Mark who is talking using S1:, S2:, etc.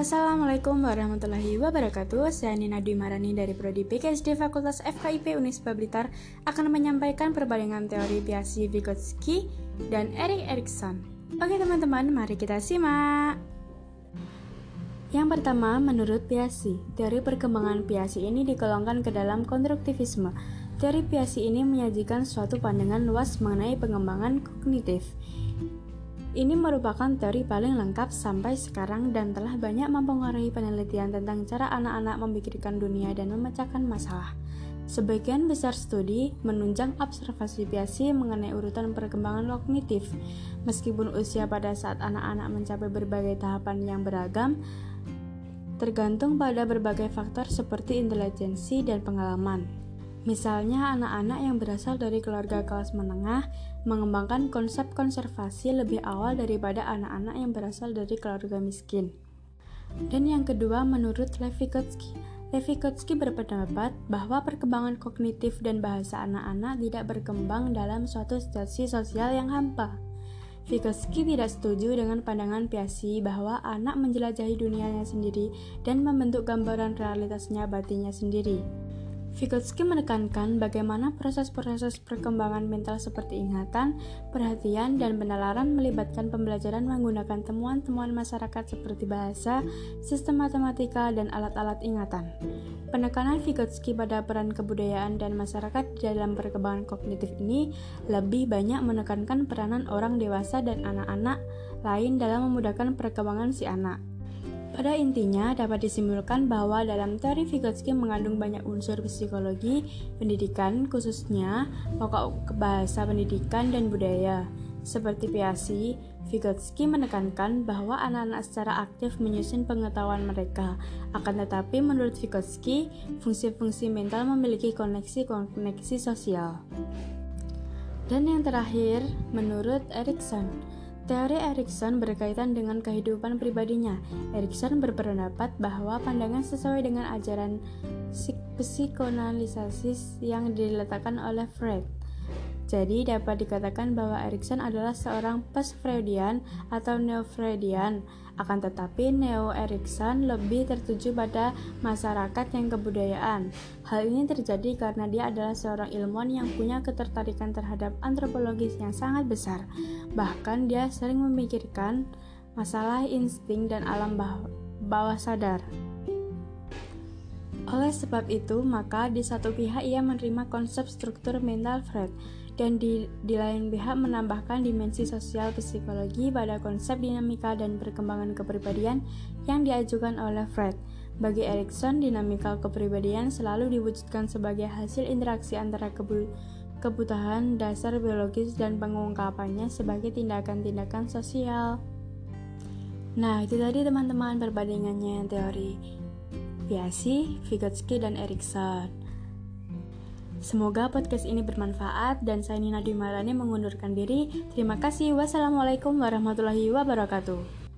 S1: Assalamualaikum warahmatullahi wabarakatuh. Saya Nina Dwi Marani dari Prodi PKSD Fakultas FKIP Unisba Blitar akan menyampaikan perbandingan teori Piaget Vygotsky dan Erik Erikson. Oke teman-teman, mari kita simak. Yang pertama, menurut Piaget, teori perkembangan Piaget ini digolongkan ke dalam konstruktivisme. Teori Piaget ini menyajikan suatu pandangan luas mengenai pengembangan kognitif ini merupakan teori paling lengkap sampai sekarang dan telah banyak mempengaruhi penelitian tentang cara anak-anak memikirkan dunia dan memecahkan masalah. Sebagian besar studi menunjang observasi biasi mengenai urutan perkembangan kognitif. Meskipun usia pada saat anak-anak mencapai berbagai tahapan yang beragam, tergantung pada berbagai faktor seperti intelijensi dan pengalaman. Misalnya, anak-anak yang berasal dari keluarga kelas menengah mengembangkan konsep konservasi lebih awal daripada anak-anak yang berasal dari keluarga miskin. Dan yang kedua, menurut Lev Vygotsky, Lev Vygotsky berpendapat bahwa perkembangan kognitif dan bahasa anak-anak tidak berkembang dalam suatu situasi sosial yang hampa. Vygotsky tidak setuju dengan pandangan Piaget bahwa anak menjelajahi dunianya sendiri dan membentuk gambaran realitasnya batinnya sendiri. Vygotsky menekankan bagaimana proses-proses perkembangan mental seperti ingatan, perhatian, dan penalaran melibatkan pembelajaran menggunakan temuan-temuan masyarakat seperti bahasa, sistem matematika, dan alat-alat ingatan. Penekanan Vygotsky pada peran kebudayaan dan masyarakat dalam perkembangan kognitif ini lebih banyak menekankan peranan orang dewasa dan anak-anak lain dalam memudahkan perkembangan si anak. Pada intinya, dapat disimpulkan bahwa dalam teori Vygotsky mengandung banyak unsur psikologi, pendidikan, khususnya pokok bahasa pendidikan dan budaya. Seperti Piaget, Vygotsky menekankan bahwa anak-anak secara aktif menyusun pengetahuan mereka. Akan tetapi, menurut Vygotsky, fungsi-fungsi mental memiliki koneksi-koneksi sosial. Dan yang terakhir, menurut Erikson, Teori Erikson berkaitan dengan kehidupan pribadinya. Erikson berpendapat bahwa pandangan sesuai dengan ajaran psikoanalisis yang diletakkan oleh Freud. Jadi dapat dikatakan bahwa Erikson adalah seorang post-Freudian atau neo-Freudian. Akan tetapi neo-Erikson lebih tertuju pada masyarakat yang kebudayaan. Hal ini terjadi karena dia adalah seorang ilmuwan yang punya ketertarikan terhadap antropologis yang sangat besar. Bahkan dia sering memikirkan masalah insting dan alam bawah sadar. Oleh sebab itu, maka di satu pihak ia menerima konsep struktur mental Freud dan di, di lain pihak menambahkan dimensi sosial psikologi pada konsep dinamika dan perkembangan kepribadian yang diajukan oleh Freud. Bagi Erikson, dinamika kepribadian selalu diwujudkan sebagai hasil interaksi antara kebu kebutuhan dasar biologis dan pengungkapannya sebagai tindakan-tindakan sosial. Nah, itu tadi teman-teman perbandingannya teori Piaget, Vygotsky, dan Erikson. Semoga podcast ini bermanfaat dan saya Nina Dimarani mengundurkan diri. Terima kasih. Wassalamualaikum warahmatullahi wabarakatuh.